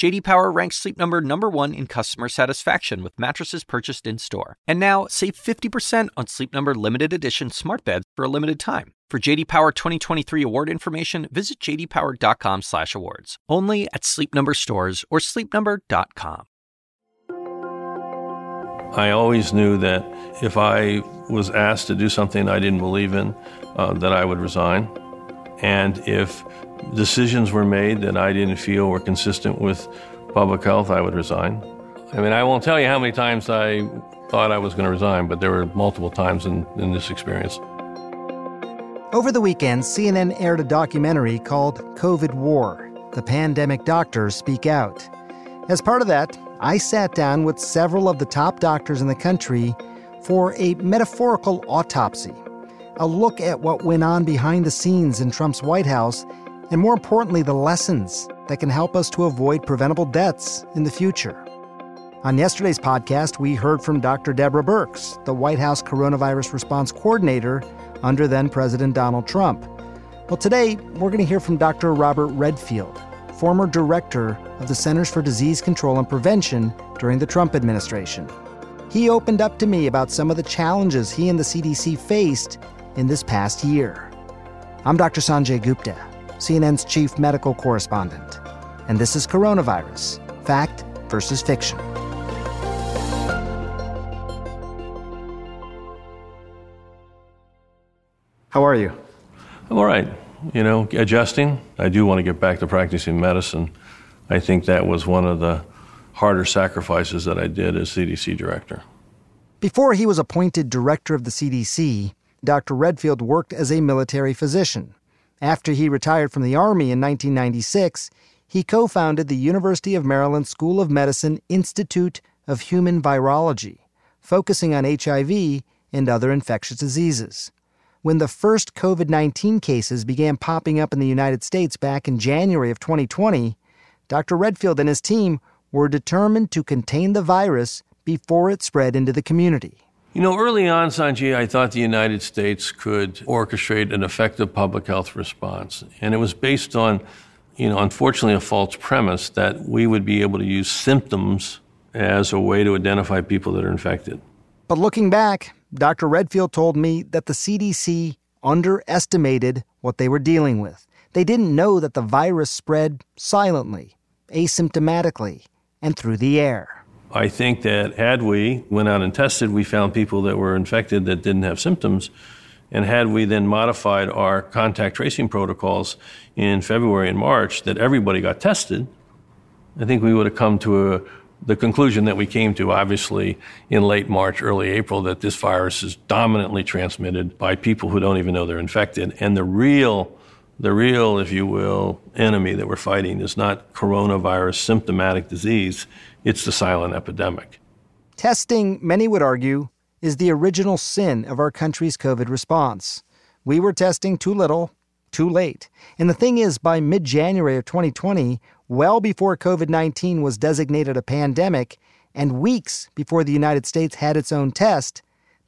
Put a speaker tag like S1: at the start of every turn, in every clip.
S1: JD Power ranks Sleep Number number 1 in customer satisfaction with mattresses purchased in-store. And now, save 50% on Sleep Number limited edition smart beds for a limited time. For JD Power 2023 award information, visit jdpower.com/awards. Only at Sleep Number stores or sleepnumber.com.
S2: I always knew that if I was asked to do something I didn't believe in, uh, that I would resign. And if decisions were made that I didn't feel were consistent with public health, I would resign. I mean, I won't tell you how many times I thought I was going to resign, but there were multiple times in, in this experience.
S3: Over the weekend, CNN aired a documentary called COVID War The Pandemic Doctors Speak Out. As part of that, I sat down with several of the top doctors in the country for a metaphorical autopsy, a look at what went on behind the scenes in Trump's White House and more importantly, the lessons that can help us to avoid preventable deaths in the future. On yesterday's podcast, we heard from Dr. Deborah Birx, the White House coronavirus response coordinator under then President Donald Trump. Well, today, we're going to hear from Dr. Robert Redfield, former director of the Centers for Disease Control and Prevention during the Trump administration. He opened up to me about some of the challenges he and the CDC faced in this past year. I'm Dr. Sanjay Gupta. CNN's chief medical correspondent. And this is Coronavirus Fact versus Fiction. How are you?
S2: I'm all right. You know, adjusting. I do want to get back to practicing medicine. I think that was one of the harder sacrifices that I did as CDC director.
S3: Before he was appointed director of the CDC, Dr. Redfield worked as a military physician. After he retired from the Army in 1996, he co founded the University of Maryland School of Medicine Institute of Human Virology, focusing on HIV and other infectious diseases. When the first COVID 19 cases began popping up in the United States back in January of 2020, Dr. Redfield and his team were determined to contain the virus before it spread into the community.
S2: You know, early on, Sanjay, I thought the United States could orchestrate an effective public health response. And it was based on, you know, unfortunately, a false premise that we would be able to use symptoms as a way to identify people that are infected.
S3: But looking back, Dr. Redfield told me that the CDC underestimated what they were dealing with. They didn't know that the virus spread silently, asymptomatically, and through the air.
S2: I think that had we went out and tested, we found people that were infected that didn't have symptoms. And had we then modified our contact tracing protocols in February and March that everybody got tested, I think we would have come to a, the conclusion that we came to, obviously, in late March, early April, that this virus is dominantly transmitted by people who don't even know they're infected. And the real, the real, if you will, enemy that we're fighting is not coronavirus symptomatic disease it's the silent epidemic.
S3: Testing, many would argue, is the original sin of our country's COVID response. We were testing too little, too late. And the thing is, by mid January of 2020, well before COVID 19 was designated a pandemic, and weeks before the United States had its own test,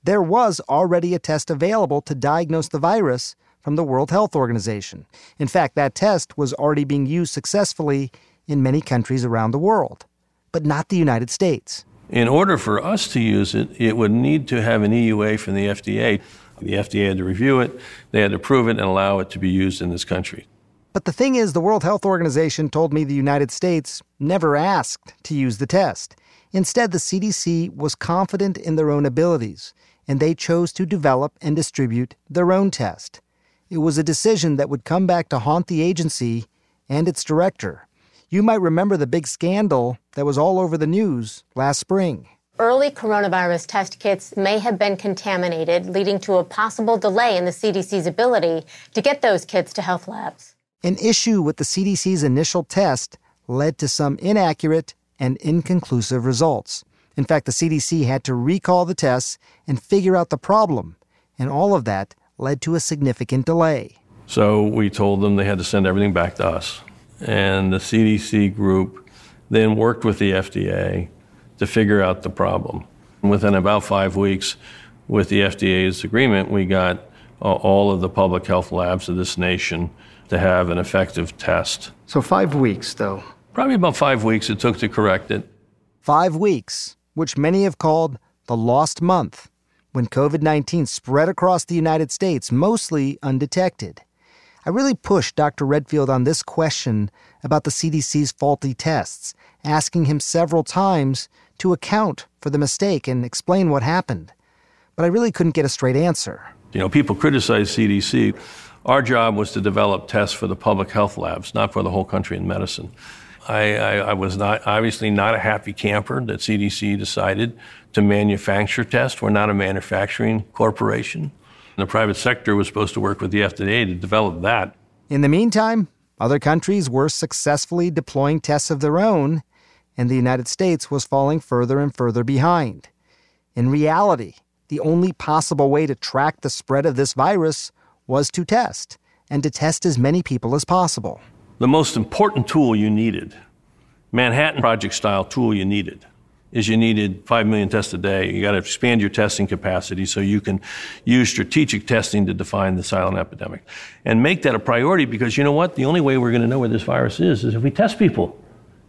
S3: there was already a test available to diagnose the virus from the World Health Organization. In fact, that test was already being used successfully in many countries around the world but not the United States.
S2: In order for us to use it, it would need to have an EUA from the FDA. The FDA had to review it, they had to approve it, and allow it to be used in this country.
S3: But the thing is, the World Health Organization told me the United States never asked to use the test. Instead, the CDC was confident in their own abilities, and they chose to develop and distribute their own test. It was a decision that would come back to haunt the agency and its director. You might remember the big scandal that was all over the news last spring.
S4: Early coronavirus test kits may have been contaminated, leading to a possible delay in the CDC's ability to get those kits to health labs.
S3: An issue with the CDC's initial test led to some inaccurate and inconclusive results. In fact, the CDC had to recall the tests and figure out the problem, and all of that led to a significant delay.
S2: So we told them they had to send everything back to us. and the CDC group then worked with the FDA to figure out the problem. Within about five weeks, with the FDA's agreement, we got uh, all of the public health labs of this nation to have an effective test.
S3: So, five weeks, though?
S2: Probably about five weeks it took to correct it.
S3: Five weeks, which many have called the lost month, when COVID 19 spread across the United States, mostly undetected. I really pushed Dr. Redfield on this question about the CDC's faulty tests, asking him several times to account for the mistake and explain what happened. But I really couldn't get a straight answer.
S2: You know, people criticize CDC. Our job was to develop tests for the public health labs, not for the whole country in medicine. I, I, I, was not obviously not a happy camper that CDC decided to manufacture tests. We're not a manufacturing corporation. The private sector was supposed to work with the FDA to develop that.
S3: In the meantime, other countries were successfully deploying tests of their own and the United States was falling further and further behind. In reality, the only possible way to track the spread of this virus was to test, and to test as many people as possible.
S2: The most important tool you needed, Manhattan Project style tool you needed, is you needed 5 million tests a day. You got to expand your testing capacity so you can use strategic testing to define the silent epidemic. And make that a priority because you know what? The only way we're going to know where this virus is is if we test people.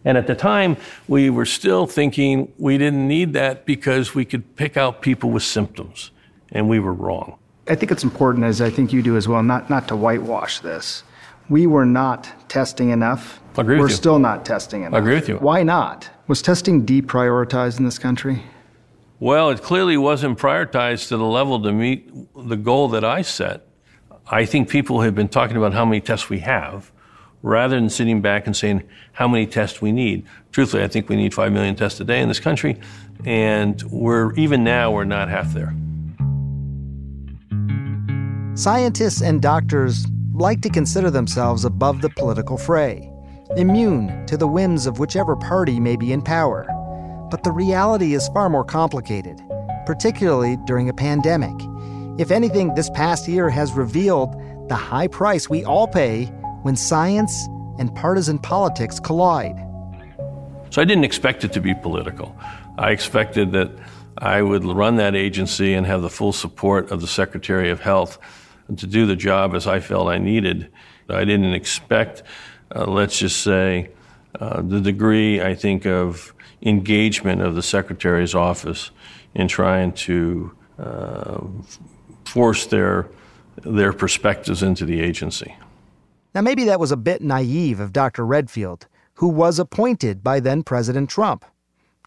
S2: And at the time, we were still thinking we didn't need that because we could pick out people with symptoms, and we were wrong.
S5: I think it's important, as I think you do as well, not, not to whitewash this. We were not testing enough.
S2: I agree
S5: we're
S2: with you.
S5: still not testing enough.
S2: I agree with you.
S5: Why not? Was testing deprioritized in this country?
S2: Well, it clearly wasn't prioritized to the level to meet the goal that I set. I think people have been talking about how many tests we have rather than sitting back and saying how many tests we need. Truthfully, I think we need 5 million tests a day in this country, and we're even now we're not half there.
S3: Scientists and doctors like to consider themselves above the political fray, immune to the whims of whichever party may be in power. But the reality is far more complicated, particularly during a pandemic. If anything, this past year has revealed the high price we all pay when science and partisan politics collide.
S2: So I didn't expect it to be political. I expected that I would run that agency and have the full support of the Secretary of Health to do the job as I felt I needed. I didn't expect, uh, let's just say, uh, the degree, I think, of engagement of the Secretary's office in trying to uh, force their, their perspectives into the agency.
S3: Now, maybe that was a bit naive of Dr. Redfield, who was appointed by then President Trump.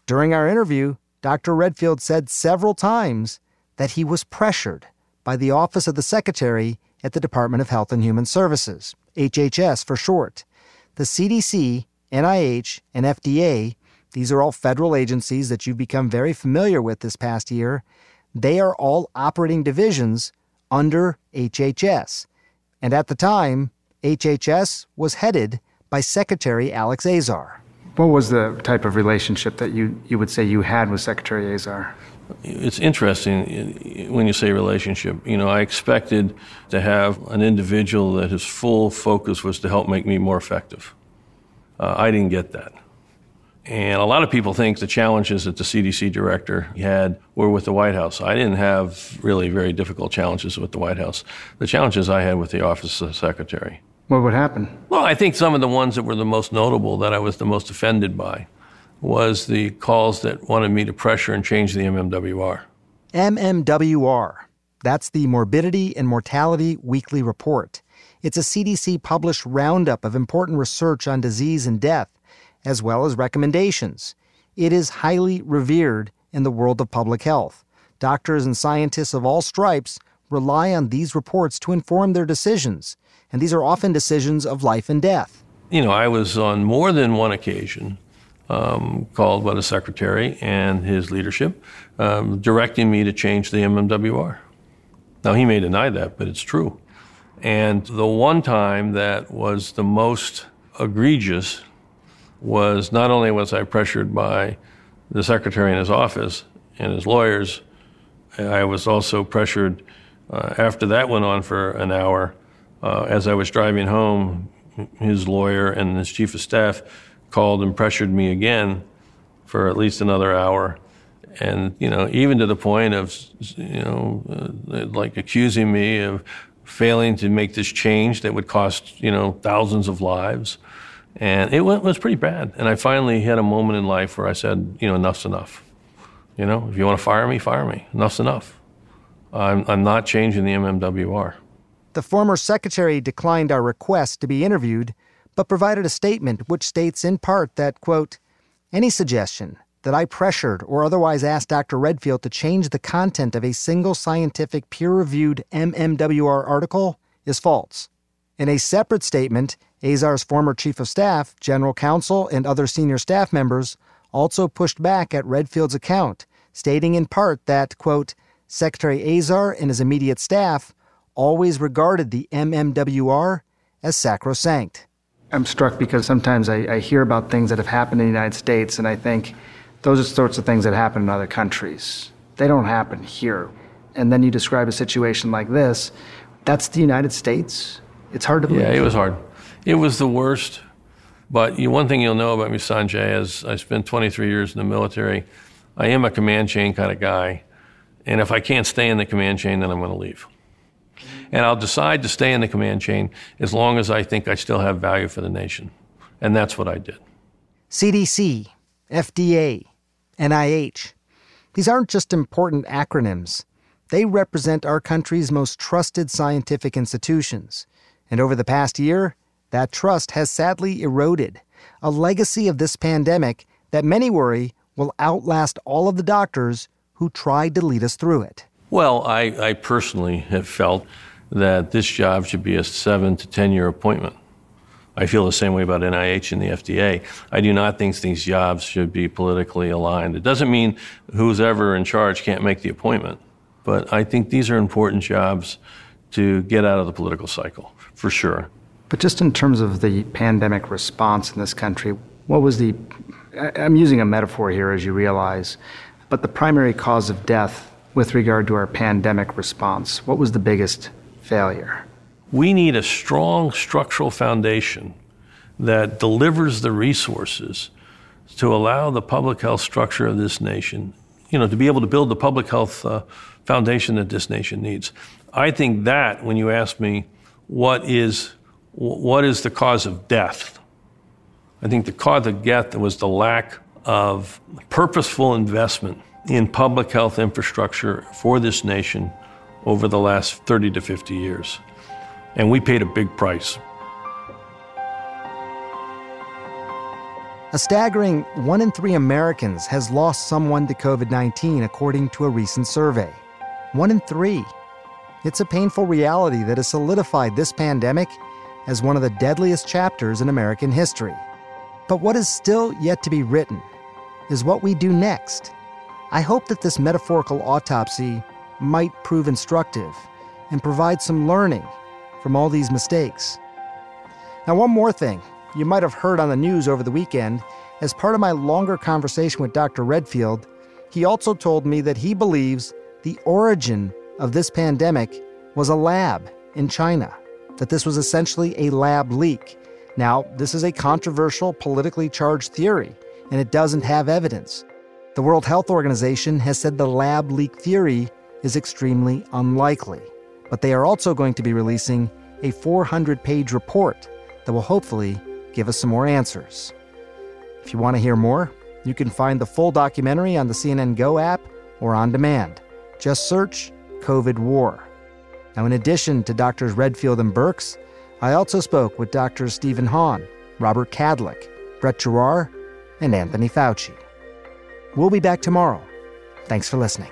S3: During our interview, Dr. Redfield said several times that he was pressured by the Office of the Secretary at the Department of Health and Human Services, HHS for short. The CDC, NIH, and FDA, these are all federal agencies that you've become very familiar with this past year, they are all operating divisions under HHS. And at the time, HHS was headed by Secretary Alex Azar.
S5: What was the type of relationship that you, you would say you had with Secretary Azar?
S2: It's interesting when you say relationship. You know, I expected to have an individual that his full focus was to help make me more effective. Uh, I didn't get that. And a lot of people think the challenges that the CDC director had were with the White House. I didn't have really very difficult challenges with the White House. The challenges I had with the Office of the Secretary.
S5: What would happen?
S2: Well, I think some of the ones that were the most notable that I was the most offended by was the calls that wanted me to pressure and change the MMWR.
S3: MMWR. That's the Morbidity and Mortality Weekly Report. It's a CDC published roundup of important research on disease and death, as well as recommendations. It is highly revered in the world of public health. Doctors and scientists of all stripes rely on these reports to inform their decisions, and these are often decisions of life and death.
S2: You know, I was on more than one occasion um, called by the secretary and his leadership, um, directing me to change the MMWR. Now, he may deny that, but it's true. And the one time that was the most egregious was not only was I pressured by the secretary in his office and his lawyers, I was also pressured uh, after that went on for an hour uh, as I was driving home his lawyer and his chief of staff called and pressured me again for at least another hour. And, you know, even to the point of, you know, uh, like accusing me of failing to make this change that would cost, you know, thousands of lives. And it was pretty bad. And I finally had a moment in life where I said, you know, enough's enough. You know, if you want to fire me, fire me. Enough's enough. I'm, I'm not changing the MMWR.
S3: The former secretary declined our request to be interviewed, but provided a statement which states in part that, quote, any suggestion that I pressured or otherwise asked Dr. Redfield to change the content of a single scientific peer reviewed MMWR article is false. In a separate statement, Azar's former chief of staff, general counsel, and other senior staff members also pushed back at Redfield's account, stating in part that, quote, Secretary Azar and his immediate staff always regarded the MMWR as sacrosanct.
S5: I'm struck because sometimes I, I, hear about things that have happened in the United States, and I think those are sorts of things that happen in other countries. They don't happen here. And then you describe a situation like this. That's the United States. It's hard to believe.
S2: Yeah, it was hard. It was the worst. But you, one thing you'll know about me, Sanjay, is I spent 23 years in the military. I am a command chain kind of guy. And if I can't stay in the command chain, then I'm going to leave. And I'll decide to stay in the command chain as long as I think I still have value for the nation. And that's what I did.
S3: CDC, FDA, NIH. These aren't just important acronyms. They represent our country's most trusted scientific institutions. And over the past year, that trust has sadly eroded, a legacy of this pandemic that many worry will outlast all of the doctors who tried to lead us through it.
S2: Well, I, I personally have felt that this job should be a seven to 10 year appointment. I feel the same way about NIH and the FDA. I do not think these jobs should be politically aligned. It doesn't mean who's ever in charge can't make the appointment, but I think these are important jobs to get out of the political cycle, for sure.
S5: But just in terms of the pandemic response in this country, what was the, I'm using a metaphor here as you realize, but the primary cause of death with regard to our pandemic response, what was the biggest failure?
S2: We need a strong structural foundation that delivers the resources to allow the public health structure of this nation, you know, to be able to build the public health uh, foundation that this nation needs. I think that, when you ask me, what is what is the cause of death? I think the cause of death was the lack of purposeful investment in public health infrastructure for this nation over the last 30 to 50 years. And we paid a big price.
S3: A staggering one in three Americans has lost someone to COVID 19, according to a recent survey. One in three. It's a painful reality that has solidified this pandemic as one of the deadliest chapters in American history. But what is still yet to be written is what we do next. I hope that this metaphorical autopsy might prove instructive and provide some learning from all these mistakes. Now, one more thing you might have heard on the news over the weekend. As part of my longer conversation with Dr. Redfield, he also told me that he believes the origin of this pandemic was a lab in China that this was essentially a lab leak. Now, this is a controversial, politically charged theory, and it doesn't have evidence. The World Health Organization has said the lab leak theory is extremely unlikely, but they are also going to be releasing a 400 page report that will hopefully give us some more answers. If you want to hear more, you can find the full documentary on the CNN Go app or on demand. Just search COVID War. Now, in addition to Doctors Redfield and Birx, I also spoke with Drs. Stephen Hahn, Robert Kadlec, Brett Giroir, and Anthony Fauci. We'll be back tomorrow. Thanks for listening.